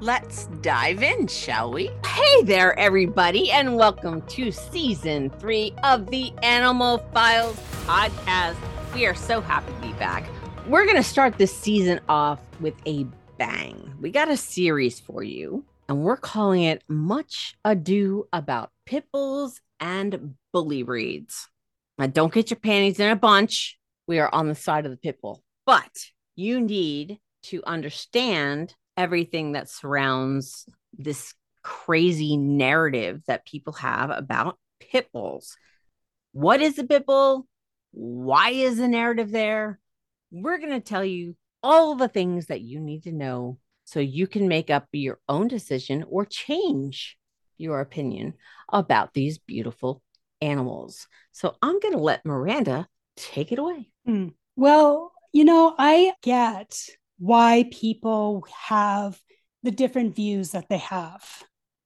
Let's dive in, shall we? Hey there, everybody, and welcome to season three of the Animal Files podcast. We are so happy to be back. We're going to start this season off with a bang. We got a series for you, and we're calling it Much Ado About pit bulls and bully breeds. Now, don't get your panties in a bunch. We are on the side of the pit bull, but you need to understand everything that surrounds this crazy narrative that people have about pit bulls. What is a pit bull? Why is the narrative there? We're going to tell you all the things that you need to know so you can make up your own decision or change your opinion about these beautiful animals. So I'm going to let Miranda take it away. Hmm. Well, you know, I get why people have the different views that they have.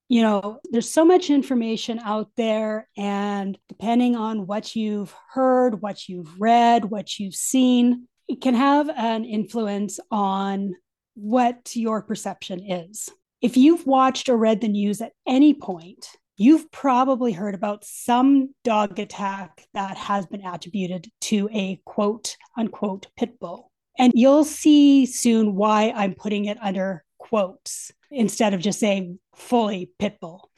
You know, there's so much information out there, and depending on what you've heard, what you've read, what you've seen, it can have an influence on what your perception is. If you've watched or read the news at any point, you've probably heard about some dog attack that has been attributed to a quote unquote pit bull. And you'll see soon why I'm putting it under quotes instead of just saying fully pit bull.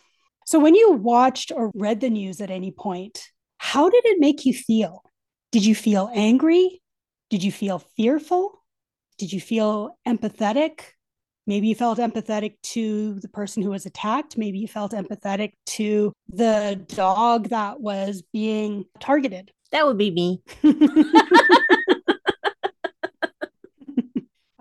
So, when you watched or read the news at any point, how did it make you feel? Did you feel angry? Did you feel fearful? Did you feel empathetic? Maybe you felt empathetic to the person who was attacked. Maybe you felt empathetic to the dog that was being targeted. That would be me.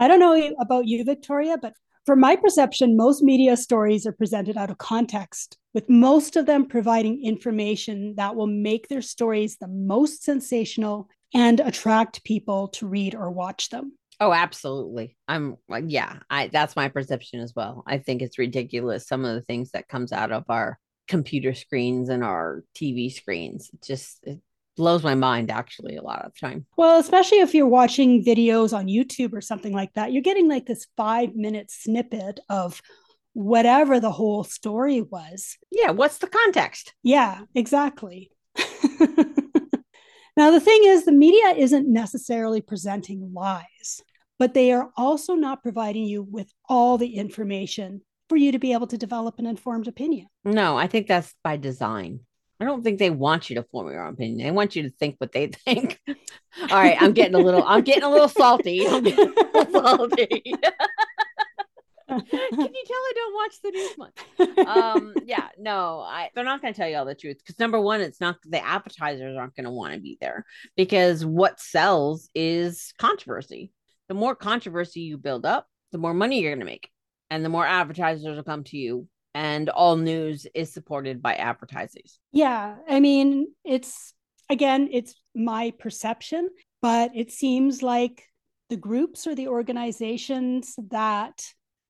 I don't know about you, Victoria, but from my perception, most media stories are presented out of context, with most of them providing information that will make their stories the most sensational and attract people to read or watch them. Oh, absolutely. I'm like, yeah, I that's my perception as well. I think it's ridiculous some of the things that comes out of our computer screens and our TV screens. It just it blows my mind actually a lot of time. Well, especially if you're watching videos on YouTube or something like that, you're getting like this 5 minute snippet of whatever the whole story was. Yeah, what's the context? Yeah, exactly. Now, the thing is, the media isn't necessarily presenting lies, but they are also not providing you with all the information for you to be able to develop an informed opinion. No, I think that's by design. I don't think they want you to form your own opinion. They want you to think what they think. all right, I'm getting a little, I'm getting a little salty. I'm getting a little salty. Can you tell I don't watch the news much? Um, yeah, no, I they're not going to tell you all the truth because number one, it's not the appetizers aren't going to want to be there because what sells is controversy. The more controversy you build up, the more money you're going to make, and the more advertisers will come to you. And all news is supported by advertisers. Yeah, I mean, it's again, it's my perception, but it seems like the groups or the organizations that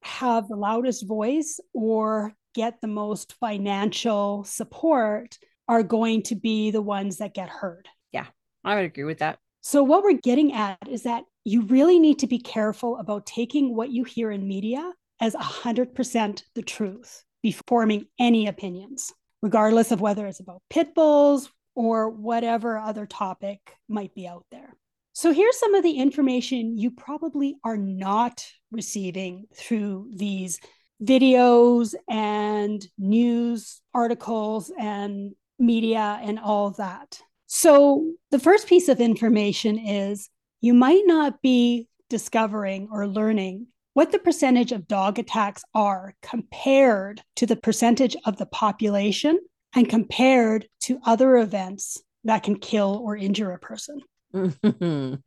have the loudest voice or get the most financial support are going to be the ones that get heard. Yeah, I would agree with that. So, what we're getting at is that you really need to be careful about taking what you hear in media as 100% the truth before forming any opinions, regardless of whether it's about pit bulls or whatever other topic might be out there. So here's some of the information you probably are not receiving through these videos and news articles and media and all that. So the first piece of information is you might not be discovering or learning what the percentage of dog attacks are compared to the percentage of the population and compared to other events that can kill or injure a person.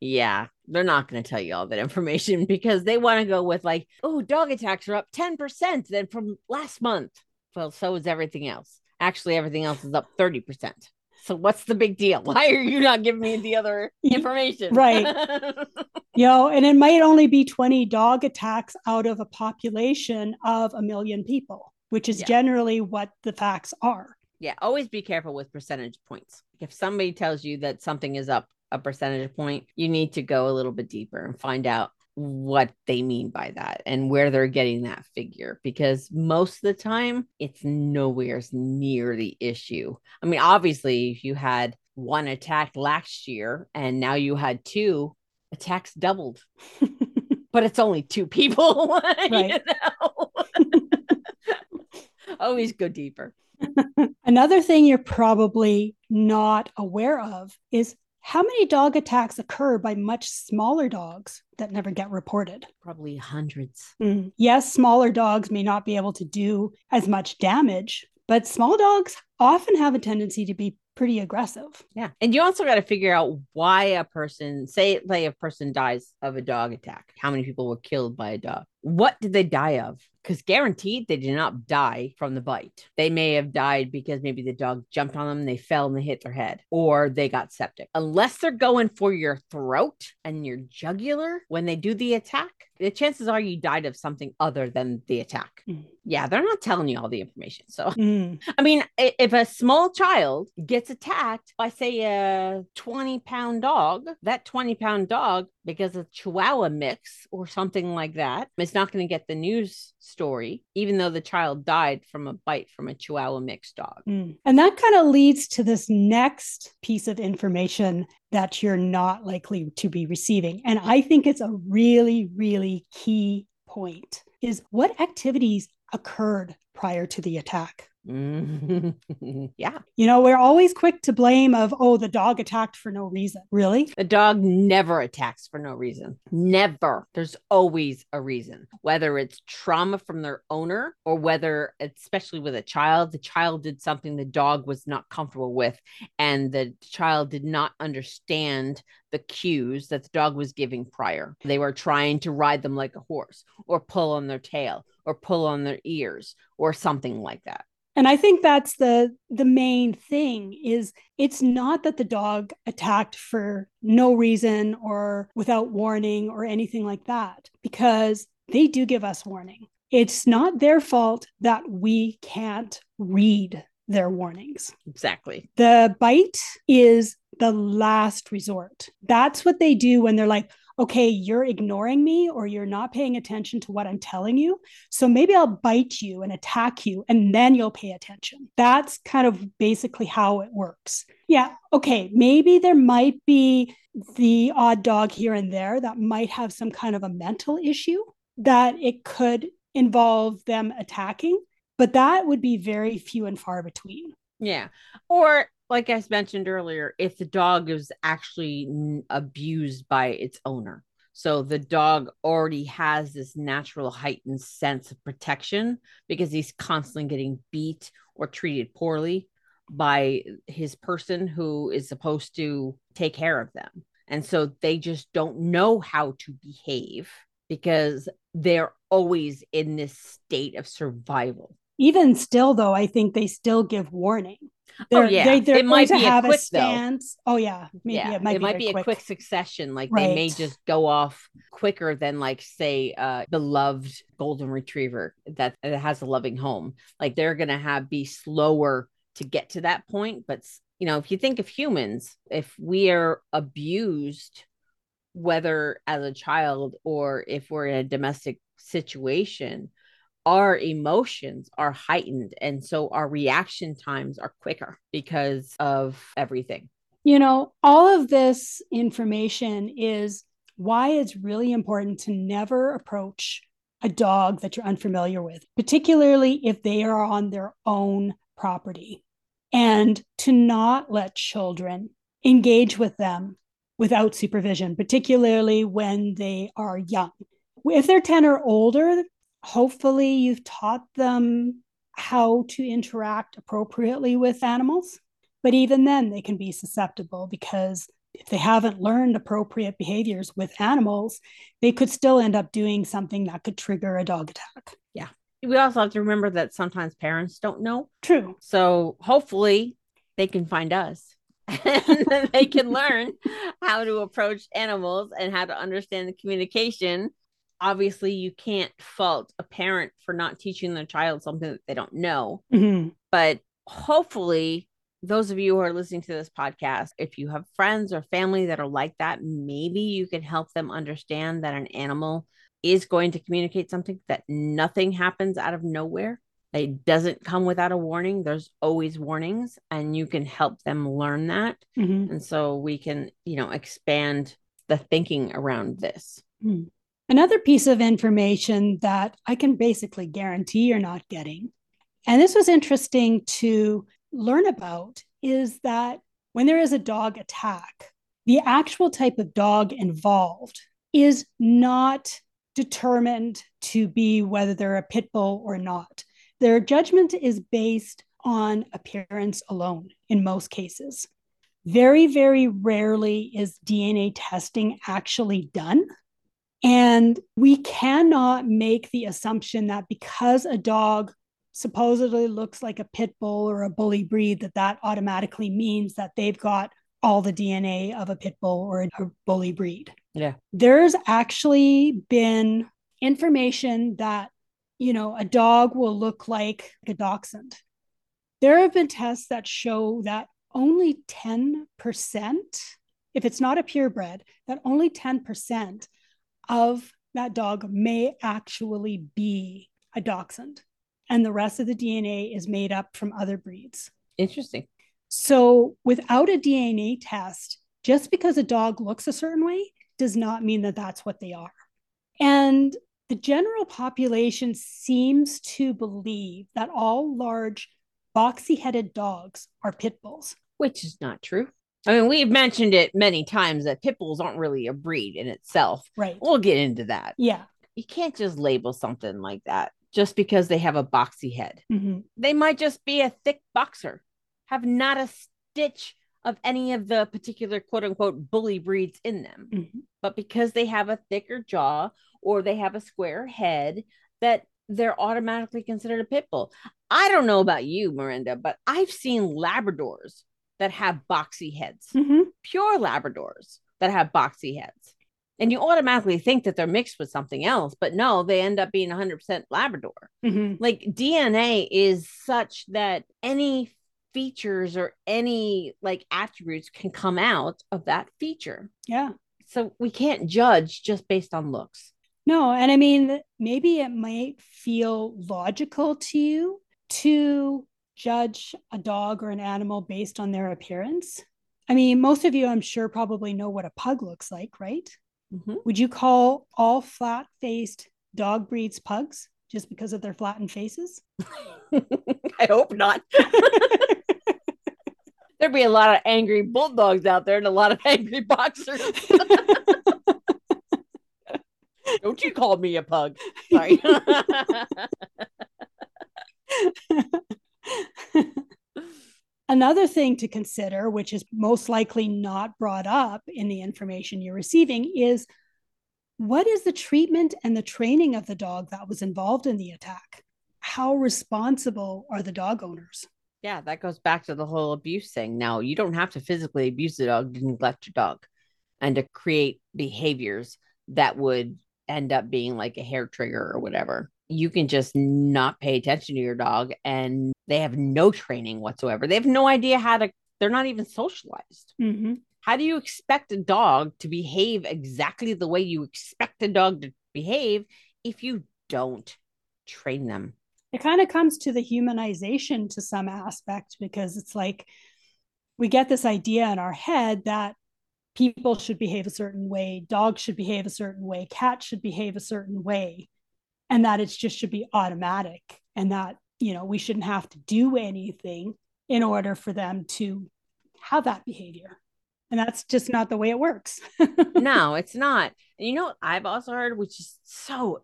yeah, they're not going to tell you all that information because they want to go with like, oh, dog attacks are up 10% than from last month. Well, so is everything else. Actually, everything else is up 30%. So what's the big deal? Why are you not giving me the other information? Right. you know, and it might only be 20 dog attacks out of a population of a million people, which is Yeah. generally what the facts are. yeah, always be careful with percentage points. If somebody tells you that something is up a percentage point, you need to go a little bit deeper and find out what they mean by that and where they're getting that figure because most of the time it's nowhere near the issue. I mean, obviously, if you had one attack last year and now you had two, attacks doubled, but it's only two people. Right. always go deeper. Another thing you're probably not aware of is how many dog attacks occur by much smaller dogs that never get reported. Probably hundreds. Mm. Yes, smaller dogs may not be able to do as much damage, but small dogs often have a tendency to be pretty aggressive. Yeah. And you also got to figure out why a person, say, like a person dies of a dog attack, how many people were killed by a dog? What did they die of? Because guaranteed they did not die from the bite. They may have died because maybe the dog jumped on them, they fell and they hit their head, or they got septic. Unless they're going for your throat and your jugular when they do the attack, the chances are you died of something other than the attack. Mm. Yeah, they're not telling you all the information. So Mm. I mean, if a small child gets attacked by, say, a 20 pound dog, that 20 pound dog, because of Chihuahua mix or something like that, is not going to get the news story, even though the child died from a bite from a Chihuahua mix dog. Mm. And that kind of leads to this next piece of information that you're not likely to be receiving. And I think it's a really, really key point is what activities occurred prior to the attack. Mhm. yeah. You know, we're always quick to blame of, oh, the dog attacked for no reason. Really? The dog never attacks for no reason. Never. There's always a reason, whether it's trauma from their owner or whether, especially with a child, the child did something the dog was not comfortable with, and the child did not understand the cues that the dog was giving prior. They were trying to ride them like a horse or pull on their tail or pull on their ears or something like that. And I think that's the the main thing is it's not that the dog attacked for no reason or without warning or anything like that because they do give us warning. It's not their fault that we can't read their warnings. Exactly. The bite is the last resort. That's what they do when they're like, okay, you're ignoring me or you're not paying attention to what I'm telling you. So maybe I'll bite you and attack you and then you'll pay attention. That's kind of basically how it works. Yeah. Okay. Maybe there might be the odd dog here and there that might have some kind of a mental issue that it could involve them attacking, but that would be very few and far between. Yeah. Or like I mentioned earlier, if the dog is actually n- abused by its owner. So the dog already has this natural heightened sense of protection because he's constantly getting beat or treated poorly by his person who is supposed to take care of them. And so they just don't know how to behave because they're always in this state of survival. even still though i think they still give warning they're, yeah. they, they're It might to be a have a, quick, though. stance oh yeah maybe yeah, it might be, very a quick succession. Like they may just go off quicker than like say uh beloved golden retriever that, that has a loving home. Like they're gonna have be slower to get to that point. But you know, if you think of humans, if we are abused, whether as a child or if we're in a domestic situation, our emotions are heightened and so our reaction times are quicker because of everything. you know all of this information is why it's really important to never approach a dog that you're unfamiliar with particularly if they are on their own property and to not let children engage with them without supervision particularly when they are young if they're 10 or older hopefully you've taught them how to interact appropriately with animals but even then they can be susceptible because if they haven't learned appropriate behaviors with animals they could still end up doing something that could trigger a dog attack Yeah. we also have to remember that sometimes parents don't know. True. So hopefully they can find us and they can learn how to approach animals and how to understand the communication. Obviously, you can't fault a parent for not teaching their child something that they don't know. Mhm. But hopefully, those of you who are listening to this podcast, if you have friends or family that are like that, maybe you can help them understand that an animal is going to communicate something that nothing happens out of nowhere. It doesn't come without a warning. There's always warnings, and you can help them learn that. Mhm. And so we can, you know, expand the thinking around this. Another piece of information that I can basically guarantee you're not getting, and this was interesting to learn about, is that when there is a dog attack, the actual type of dog involved is not determined to be whether they're a pit bull or not. Their judgment is based on appearance alone in most cases. Very, very rarely is DNA testing actually done. And we cannot make the assumption that because a dog supposedly looks like a pit bull or a bully breed, that that automatically means that they've got all the DNA of a pit bull or a bully breed. Yeah. There's actually been information that, you know, a dog will look like a dachshund. There have been tests that show that only 10%, if it's not a purebred, that only 10% of that dog may actually be a dachshund. And the rest of the DNA is made up from other breeds. Interesting. So, without a DNA test, just because a dog looks a certain way does not mean that that's what they are. And the general population seems to believe that all large, boxy headed dogs are pit bulls. Which is not true. I mean, we've mentioned it many times that pit bulls aren't really a breed in itself. Right. We'll get into that. Yeah. You can't just label something like that just because they have a boxy head. Mhm. They might just be a thick boxer, have not a stitch of any of the particular quote unquote bully breeds in them. Mhm. But because they have a thicker jaw or they have a square head, that they're automatically considered a pit bull. I don't know about you, Miranda, but I've seen Labradors that have boxy heads, Mhm. pure Labradors that have boxy heads. And you automatically think that they're mixed with something else, but no, they end up being 100% Labrador Mhm. like DNA is such that any features or any like attributes can come out of that feature. Yeah. So we can't judge just based on looks. No, and I mean, maybe it might feel logical to you to judge a dog or an animal based on their appearance. I mean, most of you, I'm sure, probably know what a pug looks like, right? Mhm. Would you call all flat faced dog breeds pugs just because of their flattened faces? I hope not. There'd be a lot of angry bulldogs out there and a lot of angry boxers. Don't you call me a pug? Sorry. Another thing to consider, which is most likely not brought up in the information you're receiving, is what is the treatment and the training of the dog that was involved in the attack? How responsible are the dog owners? yeah, that goes back to the whole abuse thing. Now, you don't have to physically abuse the dog to neglect your dog and to create behaviors that would end up being like a hair trigger or whatever. You can just not pay attention to your dog and they have no training whatsoever. They have no idea how to, they're not even socialized. Mm-hmm. How do you expect a dog to behave exactly the way you expect a dog to behave if you don't train them? It kind of comes to the humanization to some aspect because it's like we get this idea in our head that people should behave a certain way, dogs should behave a certain way, cats should behave a certain way, and that it just should be automatic and that, you know, we shouldn't have to do anything in order for them to have that behavior. And that's just not the way it works. no, it's not. And you know what I've also heard, which is so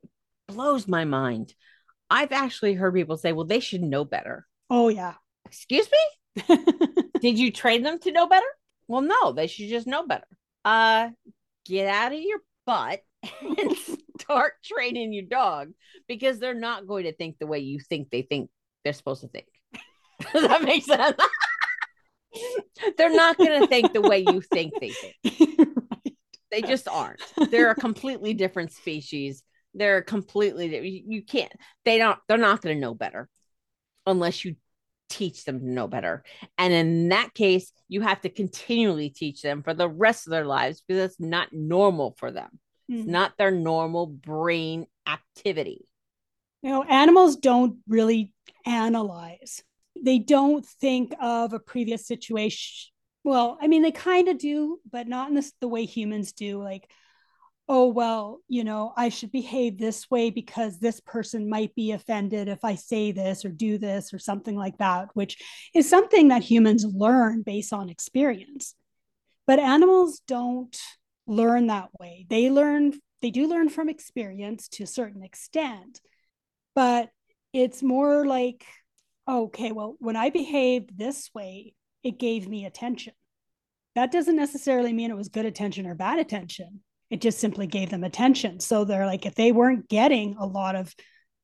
blows my mind. I've actually heard people say, well, they should know better. oh, yeah. Excuse me? Did you train them to know better? Well, no, they should just know better. Uh, get out of your butt and start training your dog because they're not going to think the way you think they think they're supposed to think. Does that make sense? they're not going to think the way you think they think. They just aren't. They're a completely different species. They're completely you can't they don't they're not going to know better unless you teach them to know better. And in that case, you have to continually teach them for the rest of their lives because it's not normal for them. Mm-hmm. It's hmm. not their normal brain activity. You know, animals don't really analyze. They don't think of a previous situation well, I mean, they kind of do, but not in this, the way humans do. Like, oh, well, you know, I should behave this way because this person might be offended if I say this or do this or something like that, which is something that humans learn based on experience. But animals don't learn that way. They learn, they do learn from experience to a certain extent, but it's more like, okay, well, when I behaved this way, it gave me attention. That doesn't necessarily mean it was good attention or bad attention. It just simply gave them attention. So they're like, if they weren't getting a lot of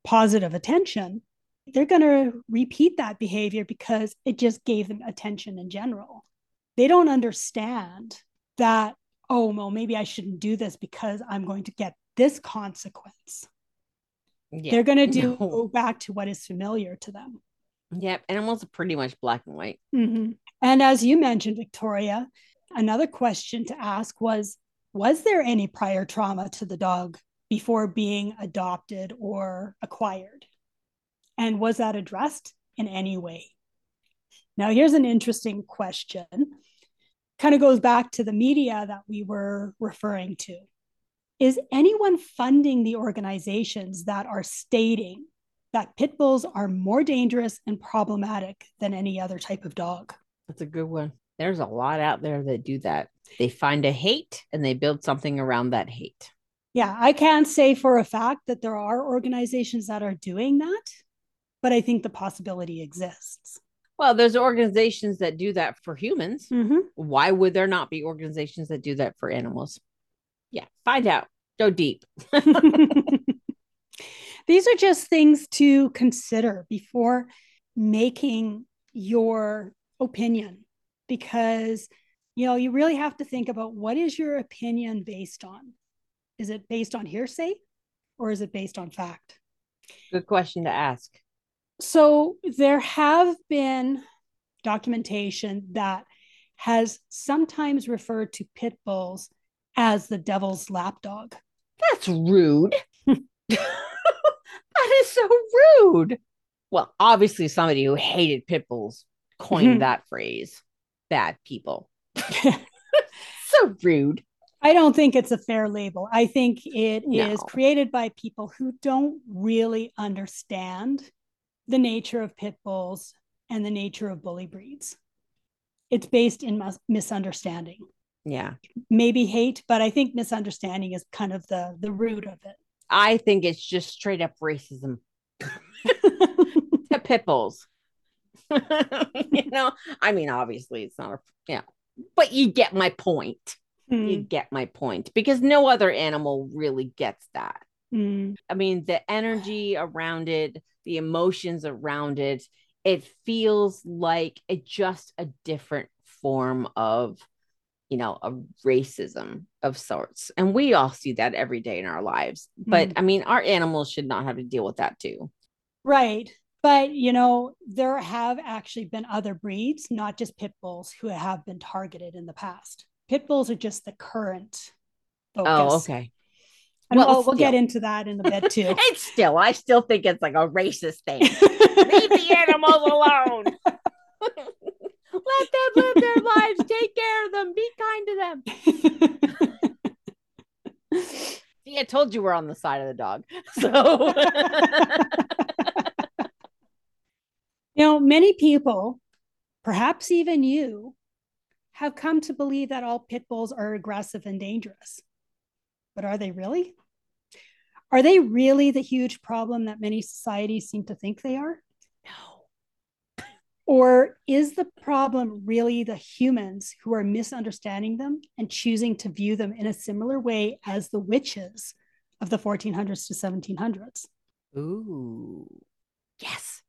positive attention, they're going to repeat that behavior because it just gave them attention in general. They don't understand that, oh, well, maybe I shouldn't do this because I'm going to get this consequence. Yeah, they're going to do no. go back to what is familiar to them. Yep. Animals are pretty much black and white. Mm-hmm. And as you mentioned, Victoria, another question to ask was Was there any prior trauma to the dog before being adopted or acquired? And was that addressed in any way? Now, here's an interesting question. Kind of goes back to the media that we were referring to. Is anyone funding the organizations that are stating that pit bulls are more dangerous and problematic than any other type of dog? That's a good one. There's a lot out there that do that. They find a hate and they build something around that hate. Yeah, I can't say for a fact that there are organizations that are doing that, but I think the possibility exists. Well, there's organizations that do that for humans. Mm-hmm. Why would there not be organizations that do that for animals? Yeah, find out. Go deep. These are just things to consider before making your opinion because you know you really have to think about what is your opinion based on? Is it based on hearsay or is it based on fact? Good question to ask. So there have been documentation that has sometimes referred to pit bulls as the devil's lapdog. That's rude. That is so rude. Well obviously somebody who hated pit bulls coined mm-hmm. that phrase bad people. so rude. I don't think it's a fair label. I think it no. is created by people who don't really understand the nature of pit bulls and the nature of bully breeds. It's based in mis- misunderstanding. Yeah. Maybe hate, but I think misunderstanding is kind of the the root of it. I think it's just straight up racism to pit bulls. you know, I mean, obviously it's not a, yeah, but you get my point. Mm. You hmm. get my point because no other animal really gets that. Mm. I mean, the energy around it, the emotions around it, it feels like a just a different form of, you know, a racism of sorts. And we all see that every day in our lives. But mm. I mean, our animals should not have to deal with that too. Right. But, you know, there have actually been other breeds, not just pit bulls, who have been targeted in the past. Pit bulls are just the current focus. Oh, okay. And well, we'll, we'll get into that in a bit too. it's still, I still think it's like a racist thing. Leave the animals alone. Let them live their lives. Take care of them. Be kind to them. See, I told you we're on the side of the dog. So You know, many people, perhaps even you, have come to believe that all pit bulls are aggressive and dangerous. But are they really? Are they really the huge problem that many societies seem to think they are? No. Or is the problem really the humans who are misunderstanding them and choosing to view them in a similar way as the witches of the 1400s to 1700s. Ooh, yes.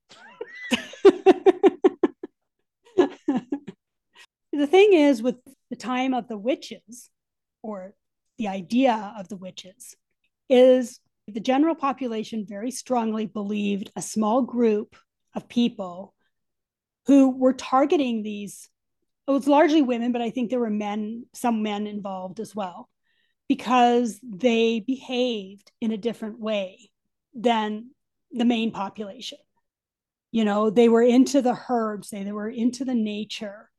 the thing is, with the time of the witches, or the idea of the witches, is the general population very strongly believed a small group of people who were targeting these. It was largely women, but I think there were men, some men involved as well, because they behaved in a different way than the main population. You know, they were into the herbs, they, they were into the nature.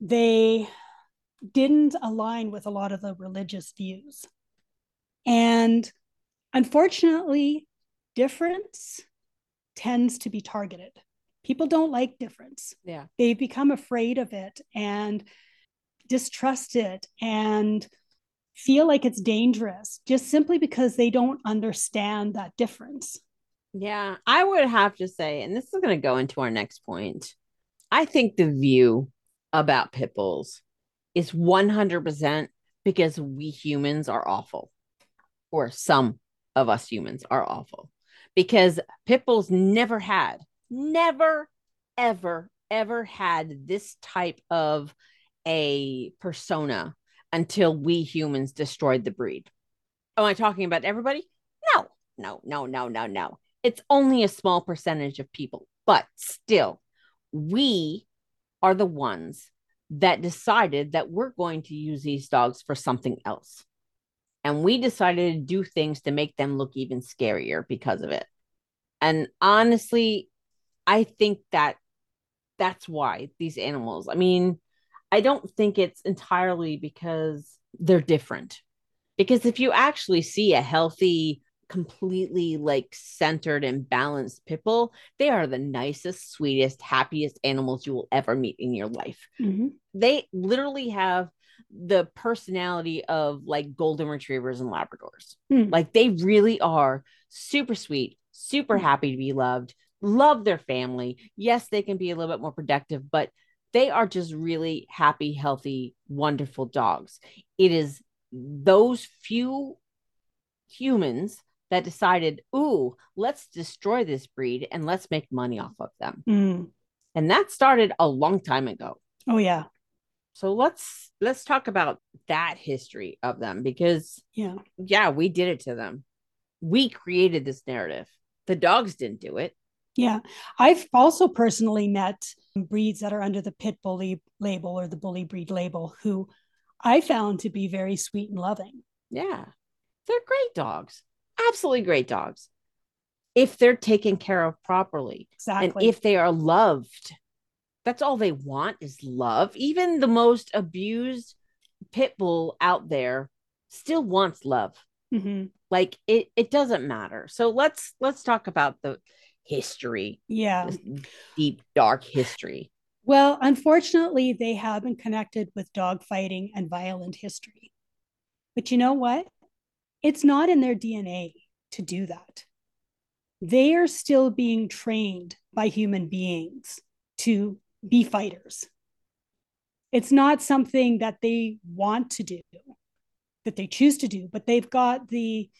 They didn't align with a lot of the religious views. And unfortunately, difference tends to be targeted. People don't like difference. Yeah. They become afraid of it and distrust it and feel like it's dangerous just simply because they don't understand that difference. Yeah, I would have to say, and this is going to go into our next point. I think the view about pit bulls is 100% because we humans are awful, or some of us humans are awful, because pit bulls never had, never, ever, ever had this type of a persona until we humans destroyed the breed. Am I talking about everybody? No, no, no, no, no, no. It's only a small percentage of people, but still, we are the ones that decided that we're going to use these dogs for something else. And we decided to do things to make them look even scarier because of it. And honestly, I think that that's why these animals, I mean, I don't think it's entirely because they're different. Because if you actually see a healthy, completely like centered and balanced pit bull, they are the nicest, sweetest, happiest animals you will ever meet in your life. Mm-hmm. They literally have the personality of like golden retrievers and labradors. Hmm. Like they really are super sweet, super Hmm. happy to be loved, love their family. Yes, they can be a little bit more productive, but they are just really happy, healthy, wonderful dogs. It is those few humans that decided, ooh, let's destroy this breed and let's make money off of them. Mm. And that started a long time ago. Oh yeah, So let's let's talk about that history of them because yeah, yeah, we did it to them. We created this narrative. The dogs didn't do it. yeah. I've also personally met breeds that are under the pit bully label or the bully breed label who I found to be very sweet and loving. Yeah. They're great dogs. Absolutely great dogs. If they're taken care of properly Exactly. and if they are loved. That's all they want is love. Even the most abused pit bull out there still wants love. Mhm. Like it it doesn't matter. So let's let's talk about the history, Yeah. deep dark history. Well, unfortunately, they have been connected with dogfighting and violent history. But you know what? It's not in their DNA to do that. They are still being trained by human beings to be fighters. It's not something that they want to do, that they choose to do, but they've got the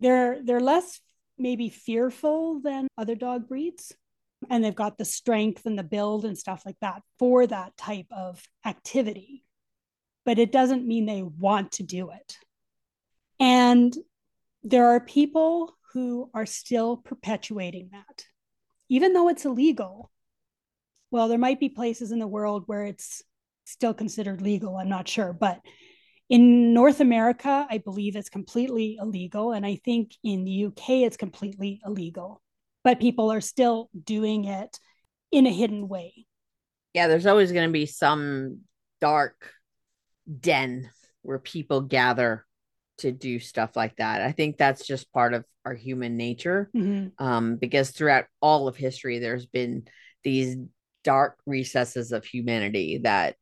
they're they're less maybe fearful than other dog breeds and they've got the strength and the build and stuff like that for that type of activity. But it doesn't mean they want to do it. And there are people who are still perpetuating that, even though it's illegal. Well, there might be places in the world where it's still considered legal. I'm not sure. But in North America, I believe it's completely illegal. And I think in the UK, it's completely illegal but people are still doing it in a hidden way. Yeah, there's always going to be some dark den where people gather to do stuff like that. I think that's just part of our human nature. Mhm. Um, because throughout all of history, there's been these dark recesses of humanity that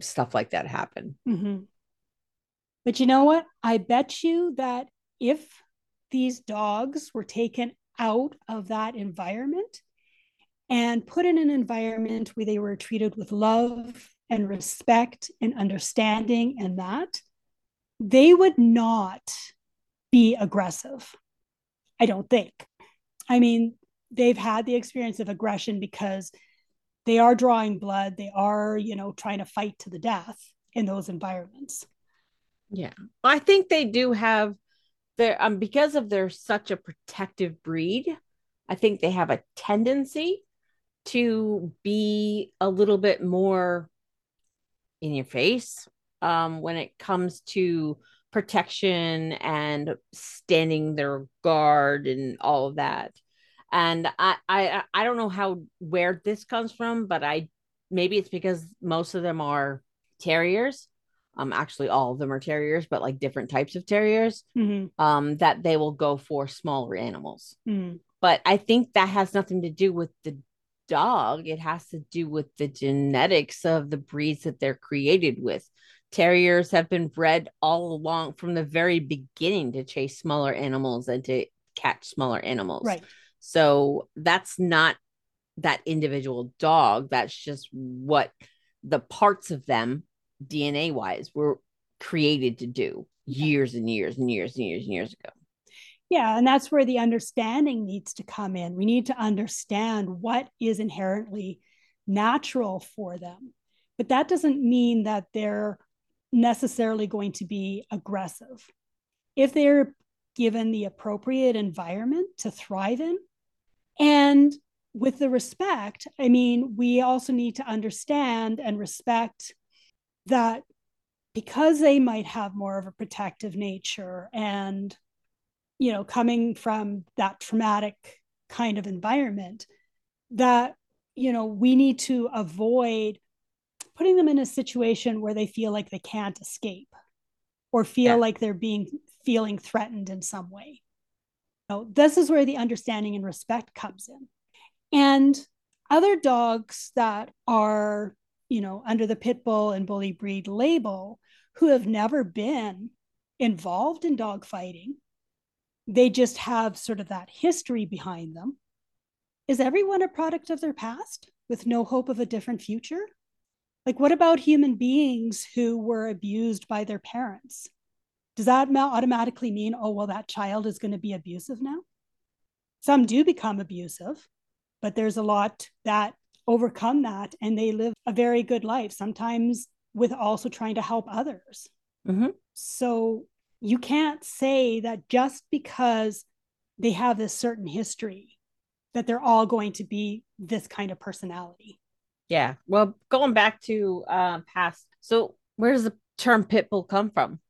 stuff like that happen. Mhm. But you know what? I bet you that if these dogs were taken out of that environment and put in an environment where they were treated with love and respect and understanding and that, they would not be aggressive. I don't think. I mean, they've had the experience of aggression because they are drawing blood, they are, you know, trying to fight to the death in those environments. Yeah. I think they do have their um because of their such a protective breed, I think they have a tendency to be a little bit more in your face um when it comes to protection and standing their guard and all of that. And I I I don't know how where this comes from, but I maybe it's because most of them are terriers. Um, actually, all of them are terriers, but like different types of terriers. Mm-hmm. Um, that they will go for smaller animals. Mm-hmm. But I think that has nothing to do with the dog. It has to do with the genetics of the breeds that they're created with terriers have been bred all along from the very beginning to chase smaller animals and to catch smaller animals. Right. So that's not that individual dog. That's just what the parts of them, DNA wise, were created to do years and years and years and years and years ago. Yeah, and that's where the understanding needs to come in. We need to understand what is inherently natural for them. But that doesn't mean that they're necessarily going to be aggressive. If they're given the appropriate environment to thrive in, and with the respect, I mean, we also need to understand and respect that because they might have more of a protective nature and, you know, coming from that traumatic kind of environment, that, you know, we need to avoid putting them in a situation where they feel like they can't escape or feel yeah. like they're being feeling threatened in some way. So this is where the understanding and respect comes in. And other dogs that are, you know, under the pit bull and bully breed label who have never been involved in dog fighting, they just have sort of that history behind them. Is everyone a product of their past with no hope of a different future? Like, what about human beings who were abused by their parents? Does that automatically mean, oh, well, that child is going to be abusive now? Some do become abusive, but there's a lot that overcome that and they live a very good life, sometimes with also trying to help others. Mm-hmm. So you can't say that just because they have this certain history, that they're all going to be this kind of personality. Yeah. Well, going back to uh, past, so where does the term pit bull come from?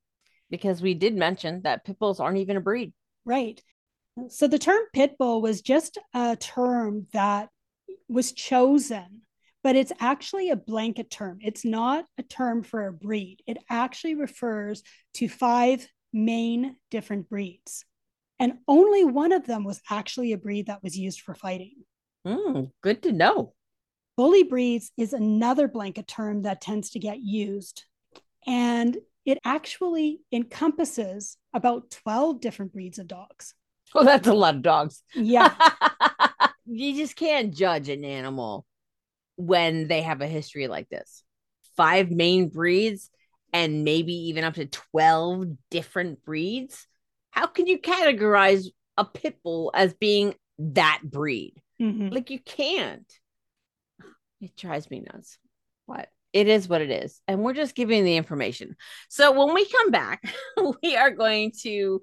Because we did mention that pit bulls aren't even a breed. Right. So the term pit bull was just a term that was chosen, but it's actually a blanket term. It's not a term for a breed. It actually refers to five main different breeds. And only one of them was actually a breed that was used for fighting. Mm, good to know. Bully breeds is another blanket term that tends to get used. And it actually encompasses about 12 different breeds of dogs. Oh, that's a lot of dogs. Yeah. you just can't judge an animal when they have a history like this. Five main breeds and maybe even up to 12 different breeds. How can you categorize a pit bull as being that breed? Mm-hmm. Like you can't. It drives me nuts. What? It is what it is. And we're just giving the information. So when we come back, we are going to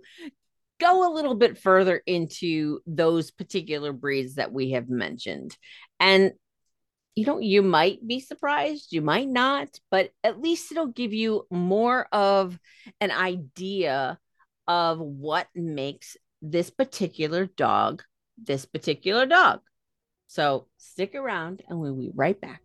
go a little bit further into those particular breeds that we have mentioned. And you know, you might be surprised, you might not, but at least it'll give you more of an idea of what makes this particular dog this particular dog. So stick around and we'll be right back.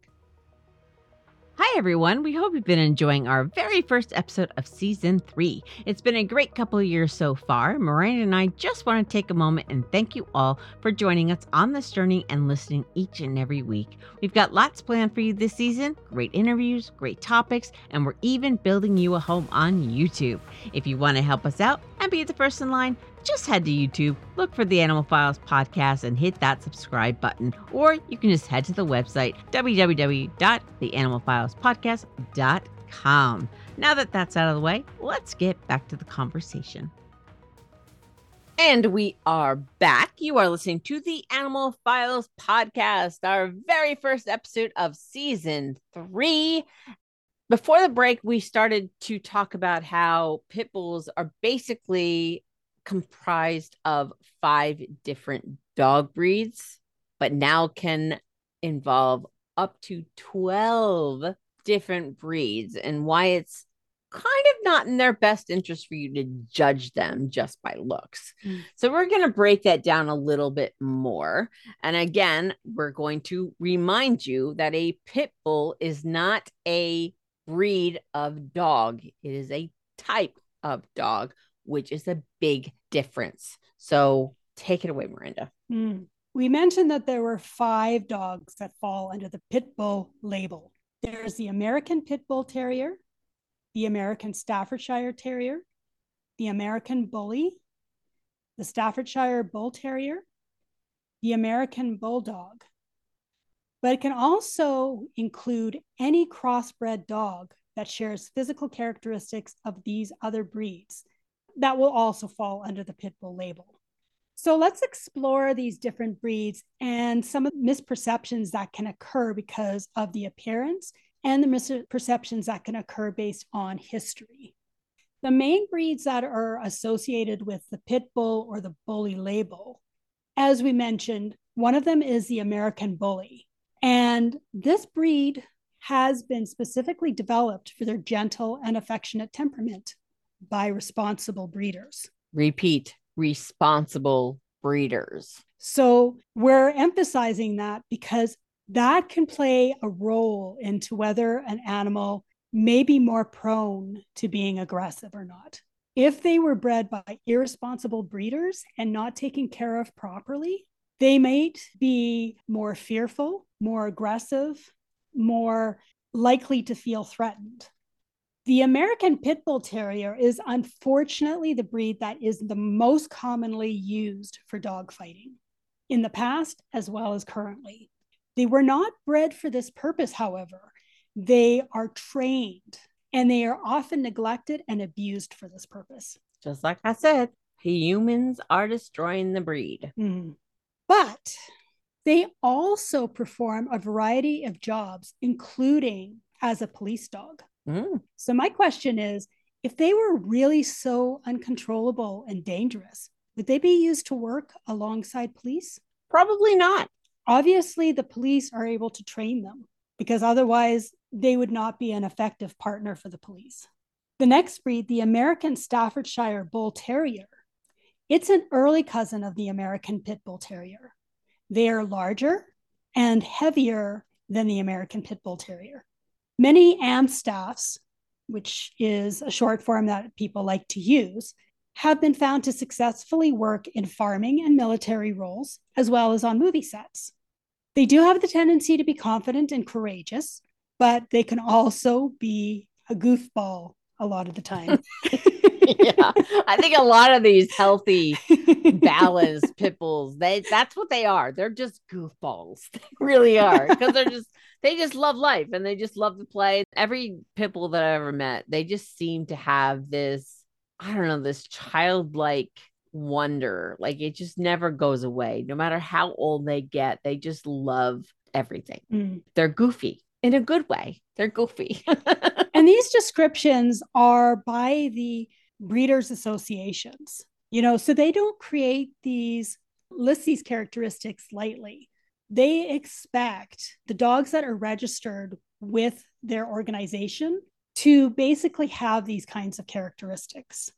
Hi, everyone. We hope you've been enjoying our very first episode of season three. It's been a great couple of years so far. Miranda and I just want to take a moment and thank you all for joining us on this journey and listening each and every week. We've got lots planned for you this season great interviews, great topics, and we're even building you a home on YouTube. If you want to help us out and be the first in line, just head to YouTube, look for the Animal Files podcast, and hit that subscribe button. Or you can just head to the website, www.theanimalfilespodcast.com. Now that that's out of the way, let's get back to the conversation. And we are back. You are listening to the Animal Files podcast, our very first episode of season three. Before the break, we started to talk about how pit bulls are basically comprised of five different dog breeds, but now can involve up to 12 different breeds, and why it's kind of not in their best interest for you to judge them just by looks. Mm. So we're going to break that down a little bit more. And again, we're going to remind you that a pit bull is not a breed of dog, it is a type of dog, which is a big difference. So take it away, Miranda. Mm. We mentioned that there were five dogs that fall under the pit bull label. There's the American Pit Bull Terrier, the American Staffordshire Terrier, the American Bully, the Staffordshire Bull Terrier, the American Bulldog. But it can also include any crossbred dog that shares physical characteristics of these other breeds that will also fall under the pit bull label. So let's explore these different breeds and some of the misperceptions that can occur because of the appearance and the misperceptions that can occur based on history. The main breeds that are associated with the pit bull or the bully label, as we mentioned, one of them is the American bully. And this breed has been specifically developed for their gentle and affectionate temperament by responsible breeders. Repeat responsible breeders. So we're emphasizing that because that can play a role into whether an animal may be more prone to being aggressive or not. If they were bred by irresponsible breeders and not taken care of properly, they might be more fearful, more aggressive, more likely to feel threatened. The American Pit Bull Terrier is unfortunately the breed that is the most commonly used for dog fighting in the past as well as currently. They were not bred for this purpose, however. They are trained and they are often neglected and abused for this purpose. Just like I said, humans are destroying the breed. Mm. But they also perform a variety of jobs, including as a police dog. Mm. So, my question is if they were really so uncontrollable and dangerous, would they be used to work alongside police? Probably not obviously the police are able to train them because otherwise they would not be an effective partner for the police. The next breed, the American Staffordshire Bull Terrier, it's an early cousin of the American Pit Bull Terrier. They are larger and heavier than the American Pit Bull Terrier. Many AmStaffs, which is a short form that people like to use, have been found to successfully work in farming and military roles, as well as on movie sets. They do have the tendency to be confident and courageous, but they can also be a goofball a lot of the time. yeah, I think a lot of these healthy, balanced pit bulls, they that's what they are. They're just goofballs. They really are because they're just they just love life and they just love to play. Every pit bull that I ever met, they just seem to have this I don't know, this childlike wonder. Like it just never goes away. No matter how old they get, they just love everything. Mm. They're goofy in a good way. They're goofy. and these descriptions are by the breeders associations. You know, so they don't create these list these characteristics lightly. They expect the dogs that are registered with their organization to basically have these kinds of characteristics.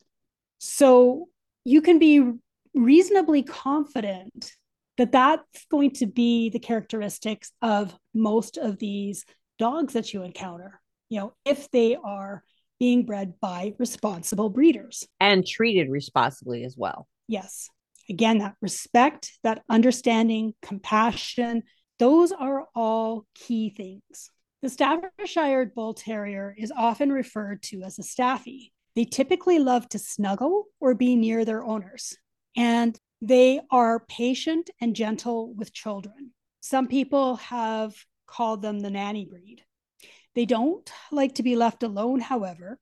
So you can be reasonably confident that that's going to be the characteristics of most of these dogs that you encounter, you know, if they are being bred by responsible breeders and treated responsibly as well. Yes. Again, that respect, that understanding, compassion, those are all key things. The Staffordshire Bull Terrier is often referred to as a staffy. They typically love to snuggle or be near their owners, and they are patient and gentle with children. Some people have called them the nanny breed. They don't like to be left alone, however,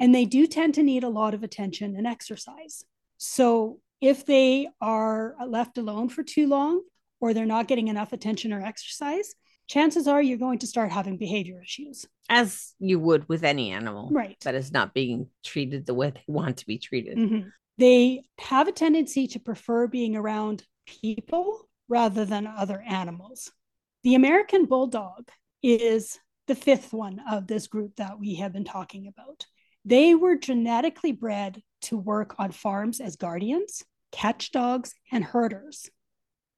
and they do tend to need a lot of attention and exercise. So if they are left alone for too long or they're not getting enough attention or exercise, chances are you're going to start having behavior issues. As you would with any animal Right. that is not being treated the way they want to be treated. Mhm. They have a tendency to prefer being around people rather than other animals. The American Bulldog is the fifth one of this group that we have been talking about. They were genetically bred to work on farms as guardians, catch dogs, and herders.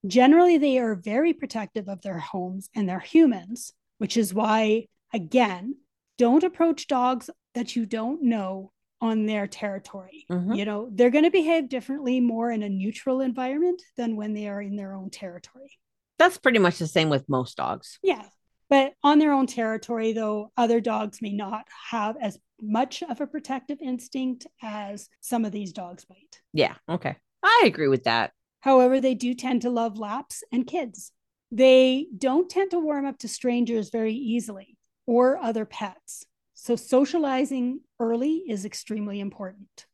Generally, they are very protective of their homes and their humans, which is why, again, don't approach dogs that you don't know on their territory. Mhm. You know, they're going to behave differently more in a neutral environment than when they are in their own territory. That's pretty much the same with most dogs. Yeah. But on their own territory, though, other dogs may not have as much of a protective instinct as some of these dogs might. Yeah. Okay. I agree with that. However, they do tend to love laps and kids. They don't tend to warm up to strangers very easily or other pets. So, socializing early is extremely important.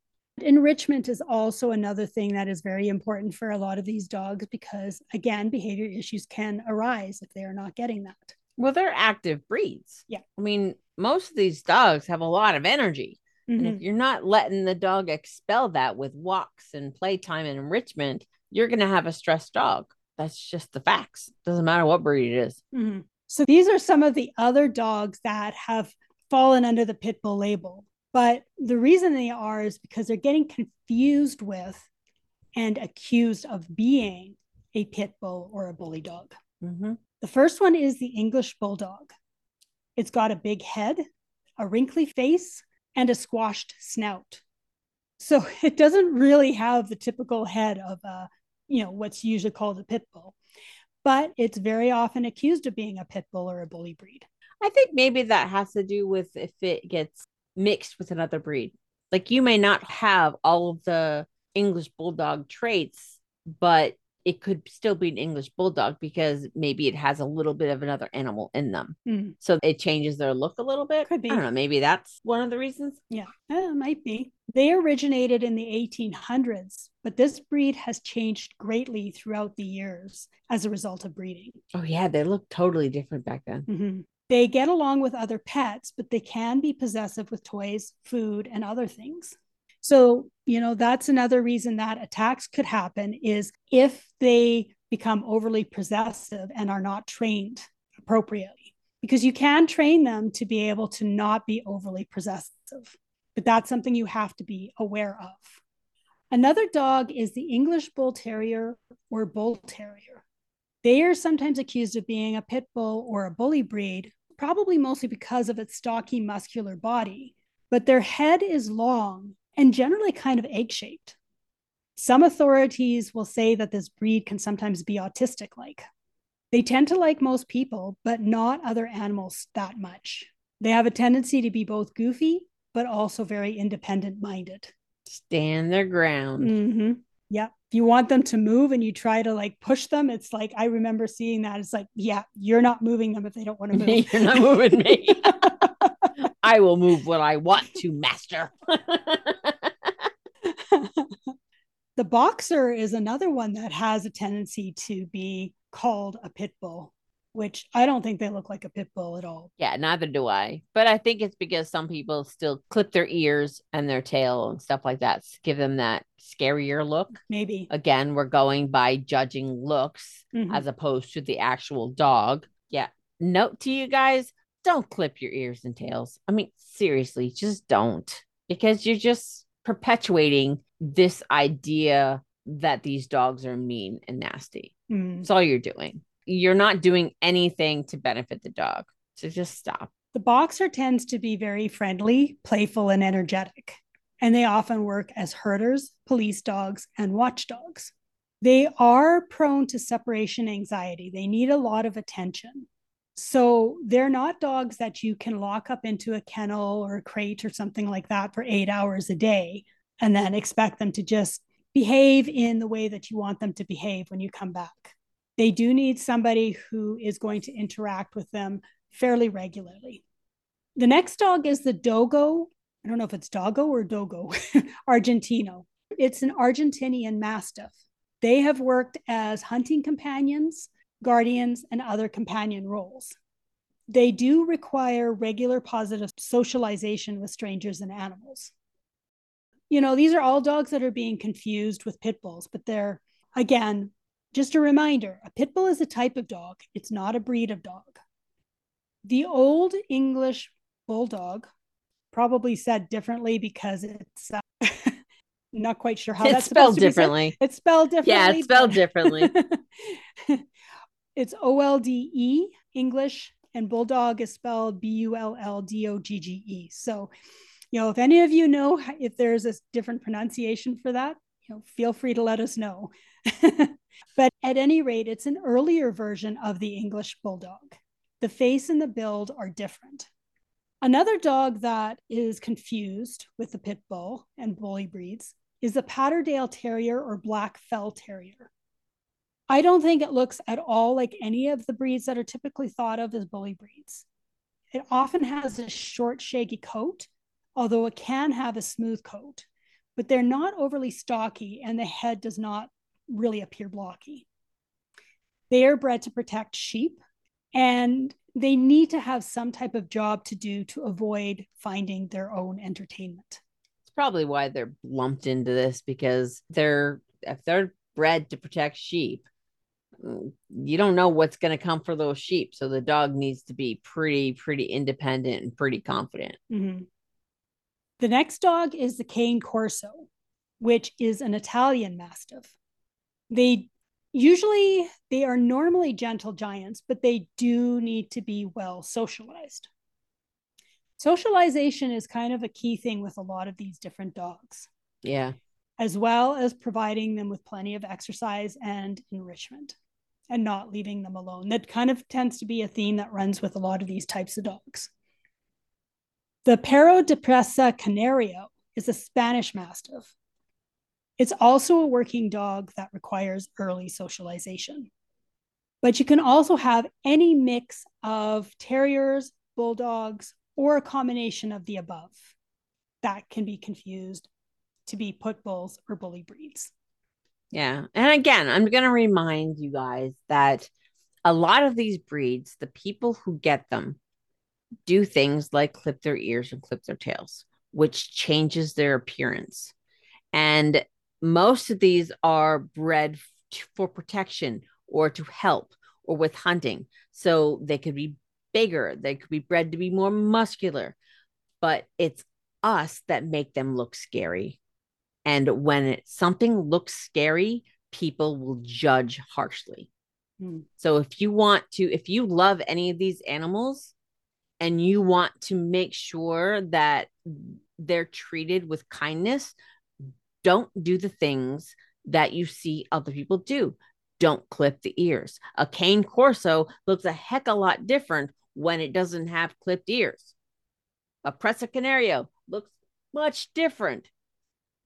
Enrichment is also another thing that is very important for a lot of these dogs because, again, behavior issues can arise if they are not getting that. Well, they're active breeds. Yeah. I mean, most of these dogs have a lot of energy. And Mhm. if you're not letting the dog expel that with walks and playtime and enrichment, you're going to have a stressed dog. That's just the facts. Doesn't matter what breed it is. Mhm. So these are some of the other dogs that have fallen under the pit bull label. But the reason they are is because they're getting confused with and accused of being a pit bull or a bully dog. Mm-hmm. The first one is the English bulldog. It's got a big head, a wrinkly face, and a squashed snout. So it doesn't really have the typical head of a, you know, what's usually called a pit bull, but it's very often accused of being a pit bull or a bully breed. I think maybe that has to do with if it gets mixed with another breed. Like you may not have all of the English bulldog traits, but it could still be an English bulldog because maybe it has a little bit of another animal in them. Hmm. So it changes their look a little bit. Could be. I don't know. Maybe that's one of the reasons. Yeah, it might be. They originated in the 1800s, but this breed has changed greatly throughout the years as a result of breeding. Oh, yeah. They look totally different back then. Mhm. They get along with other pets, but they can be possessive with toys, food, and other things. So, you know, that's another reason that attacks could happen is if they become overly possessive and are not trained appropriately. Because you can train them to be able to not be overly possessive, but that's something you have to be aware of. Another dog is the English Bull Terrier or Bull Terrier. They are sometimes accused of being a pit bull or a bully breed, probably mostly because of its stocky, muscular body, but their head is long and generally kind of egg shaped. Some authorities will say that this breed can sometimes be autistic like. They tend to like most people, but not other animals that much. They have a tendency to be both goofy, but also very independent minded. Stand their ground. Mm-hmm. Yeah. If you want them to move and you try to like push them, it's like I remember seeing that. It's like, yeah, you're not moving them if they don't want to move. You're not moving me. I will move what I want to, master. the boxer is another one that has a tendency to be called a pit bull, which I don't think they look like a pit bull at all. yeah, neither do I. But I think it's because some people still clip their ears and their tail and stuff like that, give them that scarier look. Maybe. Again, we're going by judging looks Mhm. as opposed to the actual dog. Yeah. Note to you guys don't clip your ears and tails. I mean, seriously, just don't because you're just perpetuating this idea that these dogs are mean and nasty. Mm. That's all you're doing. You're not doing anything to benefit the dog. So just stop. The boxer tends to be very friendly, playful, and energetic, and they often work as herders, police dogs, and watchdogs. They are prone to separation anxiety. They need a lot of attention. So they're not dogs that you can lock up into a kennel or a crate or something like that for eight hours a day and then expect them to just behave in the way that you want them to behave when you come back. They do need somebody who is going to interact with them fairly regularly. The next dog is the Dogo. I don't know if it's Dogo or Dogo, Argentino. it's an Argentinian Mastiff. They have worked as hunting companions, guardians, and other companion roles. They do require regular positive socialization with strangers and animals. You know, these are all dogs that are being confused with pit bulls, but they're, again, just a reminder a pit bull is a type of dog, it's not a breed of dog. The old English bulldog, probably said differently because it's uh, not quite sure how it's that's spelled differently. It's spelled differently. Yeah, it's spelled differently. it's O L D E English, and bulldog is spelled B U L L D O G G E. So, you know, if any of you know if there's a different pronunciation for that, you know, feel free to let us know. but at any rate, it's an earlier version of the English bulldog. The face and the build are different. Another dog that is confused with the pit bull and bully breeds is the Patterdale Terrier or Black Fell Terrier. I don't think it looks at all like any of the breeds that are typically thought of as bully breeds. It often has a short, shaggy coat, although it can have a smooth coat, but they're not overly stocky and the head does not really appear blocky. They are bred to protect sheep and they need to have some type of job to do to avoid finding their own entertainment. It's probably why they're lumped into this because they're if they're bred to protect sheep, you don't know what's going to come for those sheep. So the dog needs to be pretty, pretty independent and pretty confident. Mm-hmm. The next dog is the Cane Corso, which is an Italian Mastiff. They Usually, they are normally gentle giants, but they do need to be well socialized. Socialization is kind of a key thing with a lot of these different dogs. Yeah. As well as providing them with plenty of exercise and enrichment and not leaving them alone. That kind of tends to be a theme that runs with a lot of these types of dogs. The Perro de Presa Canario is a Spanish Mastiff it's also a working dog that requires early socialization. But you can also have any mix of terriers, bulldogs, or a combination of the above that can be confused to be pit bulls or bully breeds. Yeah. And again, I'm going to remind you guys that a lot of these breeds, the people who get them do things like clip their ears and clip their tails, which changes their appearance. And most of these are bred for protection or to help or with hunting. So they could be bigger, they could be bred to be more muscular, but it's us that make them look scary. And when it, something looks scary, people will judge harshly. Hmm. So if you want to, if you love any of these animals and you want to make sure that they're treated with kindness, don't do the things that you see other people do. Don't clip the ears. A cane corso looks a heck a lot different when it doesn't have clipped ears. A Presa Canario looks much different.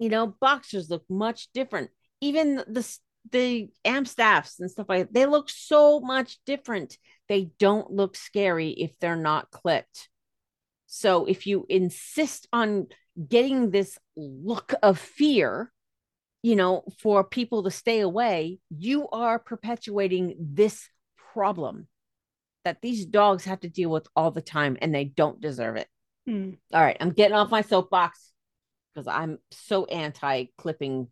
You know, boxers look much different. Even the the Amstaffs and stuff like that, they look so much different. They don't look scary if they're not clipped. So if you insist on getting this look of fear, you know, for people to stay away, you are perpetuating this problem that these dogs have to deal with all the time and they don't deserve it. Mm. All right, I'm getting off my soapbox because I'm so anti clipping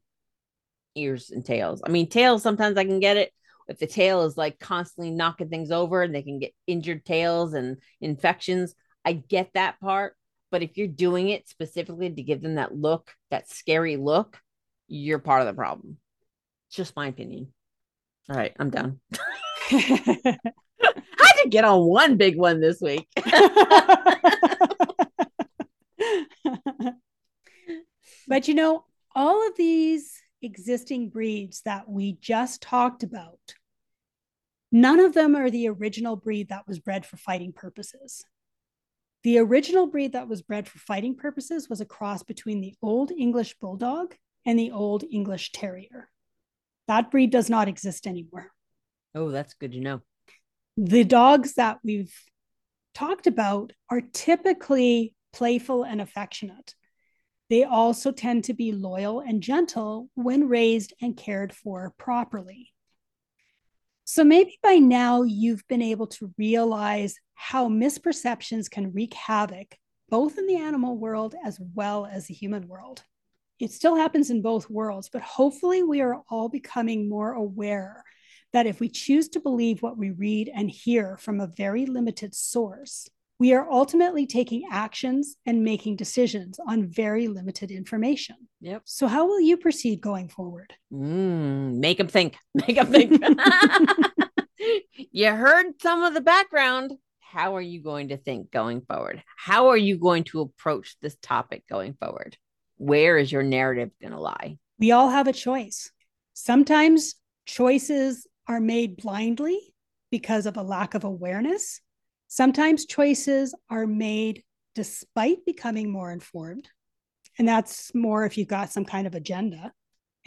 ears and tails. I mean, tails, sometimes I can get it. If the tail is like constantly knocking things over and they can get injured tails and infections, I get that part. But if you're doing it specifically to give them that look, that scary look, you're part of the problem. It's just my opinion. All right, I'm done. I had to get on one big one this week. but you know, all of these existing breeds that we just talked about, none of them are the original breed that was bred for fighting purposes. The original breed that was bred for fighting purposes was a cross between the Old English Bulldog and the Old English Terrier. That breed does not exist anymore. Oh, that's good to know. The dogs that we've talked about are typically playful and affectionate. They also tend to be loyal and gentle when raised and cared for properly. So maybe by now you've been able to realize how misperceptions can wreak havoc both in the animal world as well as the human world. It still happens in both worlds, but hopefully we are all becoming more aware that if we choose to believe what we read and hear from a very limited source, we are ultimately taking actions and making decisions on very limited information. Yep. So, how will you proceed going forward? Mm, make them think. Make them think. you heard some of the background. How are you going to think going forward? How are you going to approach this topic going forward? Where is your narrative going to lie? We all have a choice. Sometimes choices are made blindly because of a lack of awareness. Sometimes choices are made despite becoming more informed. And that's more if you've got some kind of agenda.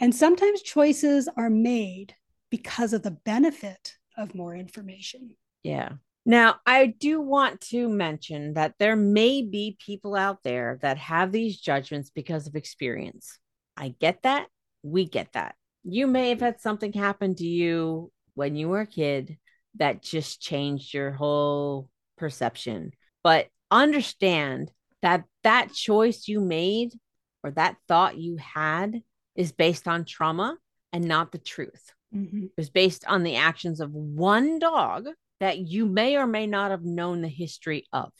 And sometimes choices are made because of the benefit of more information. Yeah. Now, I do want to mention that there may be people out there that have these judgments because of experience. I get that. We get that. You may have had something happen to you when you were a kid that just changed your whole perception. But understand that that choice you made or that thought you had is based on trauma and not the truth. Mm-hmm. It was based on the actions of one dog that you may or may not have known the history of.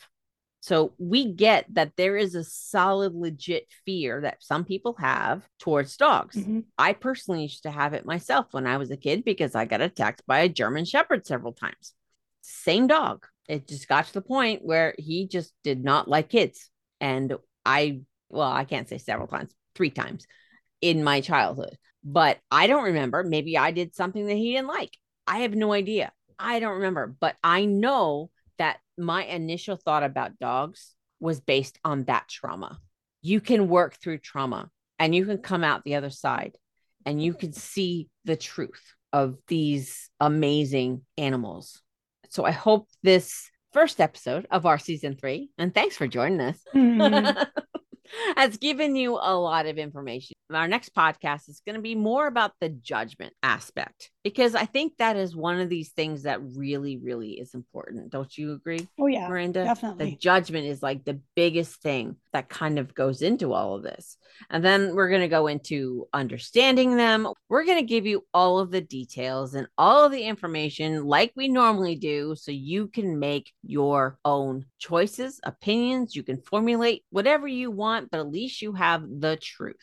So we get that there is a solid, legit fear that some people have towards dogs. Mm-hmm. I personally used to have it myself when I was a kid because I got attacked by a German Shepherd several times. Same dog. It just got to the point where he just did not like kids. And I, well, I can't say several times, three times in my childhood, but I don't remember. Maybe I did something that he didn't like. I have no idea. I don't remember, but I know that my initial thought about dogs was based on that trauma. You can work through trauma and you can come out the other side and you can see the truth of these amazing animals. So I hope this first episode of our season three, and thanks for joining us, Mhm. has given you a lot of information. Our next podcast is going to be more about the judgment aspect because I think that is one of these things that really, really is important. Don't you agree, Oh, yeah, Miranda? definitely. The judgment is like the biggest thing that kind of goes into all of this. And then we're going to go into understanding them. We're going to give you all of the details and all of the information like we normally do so you can make your own choices, opinions. You can formulate whatever you want, but at least you have the truth.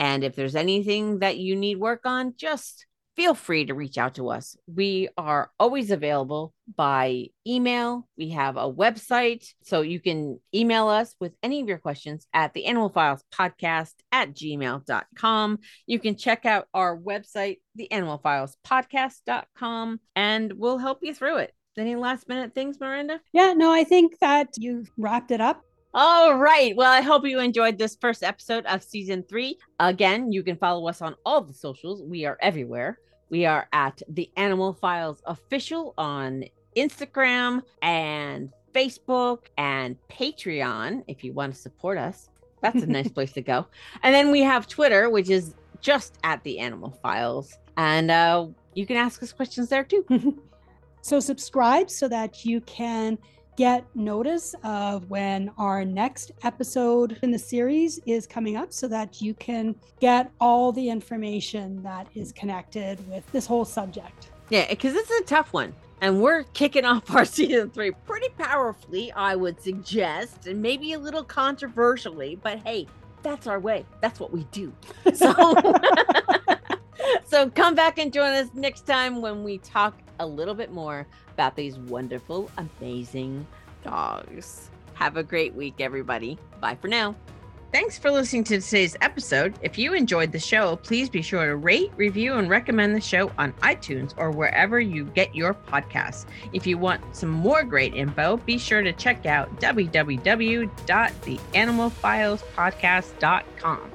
And if there's anything that you need work on, just feel free to reach out to us. We are always available by email. We have a website, so you can email us with any of your questions at the Animal Files Podcast at gmail.com. You can check out our website, the Animal Files Podcast.com, and we'll help you through it. Any last minute things, Miranda? Yeah, no, I think that you've wrapped it up. All right. Well, I hope you enjoyed this first episode of season three. Again, you can follow us on all the socials. We are everywhere. We are at the Animal Files Official on Instagram and Facebook and Patreon if you want to support us. That's a nice place to go. And then we have Twitter, which is just at the Animal Files. And uh, you can ask us questions there too. So subscribe so that you can get notice of when our next episode in the series is coming up so that you can get all the information that is connected with this whole subject. Yeah, because this is a tough one. And we're kicking off our season three pretty powerfully, I would suggest, and maybe a little controversially, but hey, that's our way. That's what we do. So, so come back and join us next time when we talk a little bit more about these wonderful, amazing dogs. Have a great week, everybody. Bye for now. Thanks for listening to today's episode. If you enjoyed the show, please be sure to rate, review, and recommend the show on iTunes or wherever you get your podcasts. If you want some more great info, be sure to check out www.theanimalfilespodcast.com.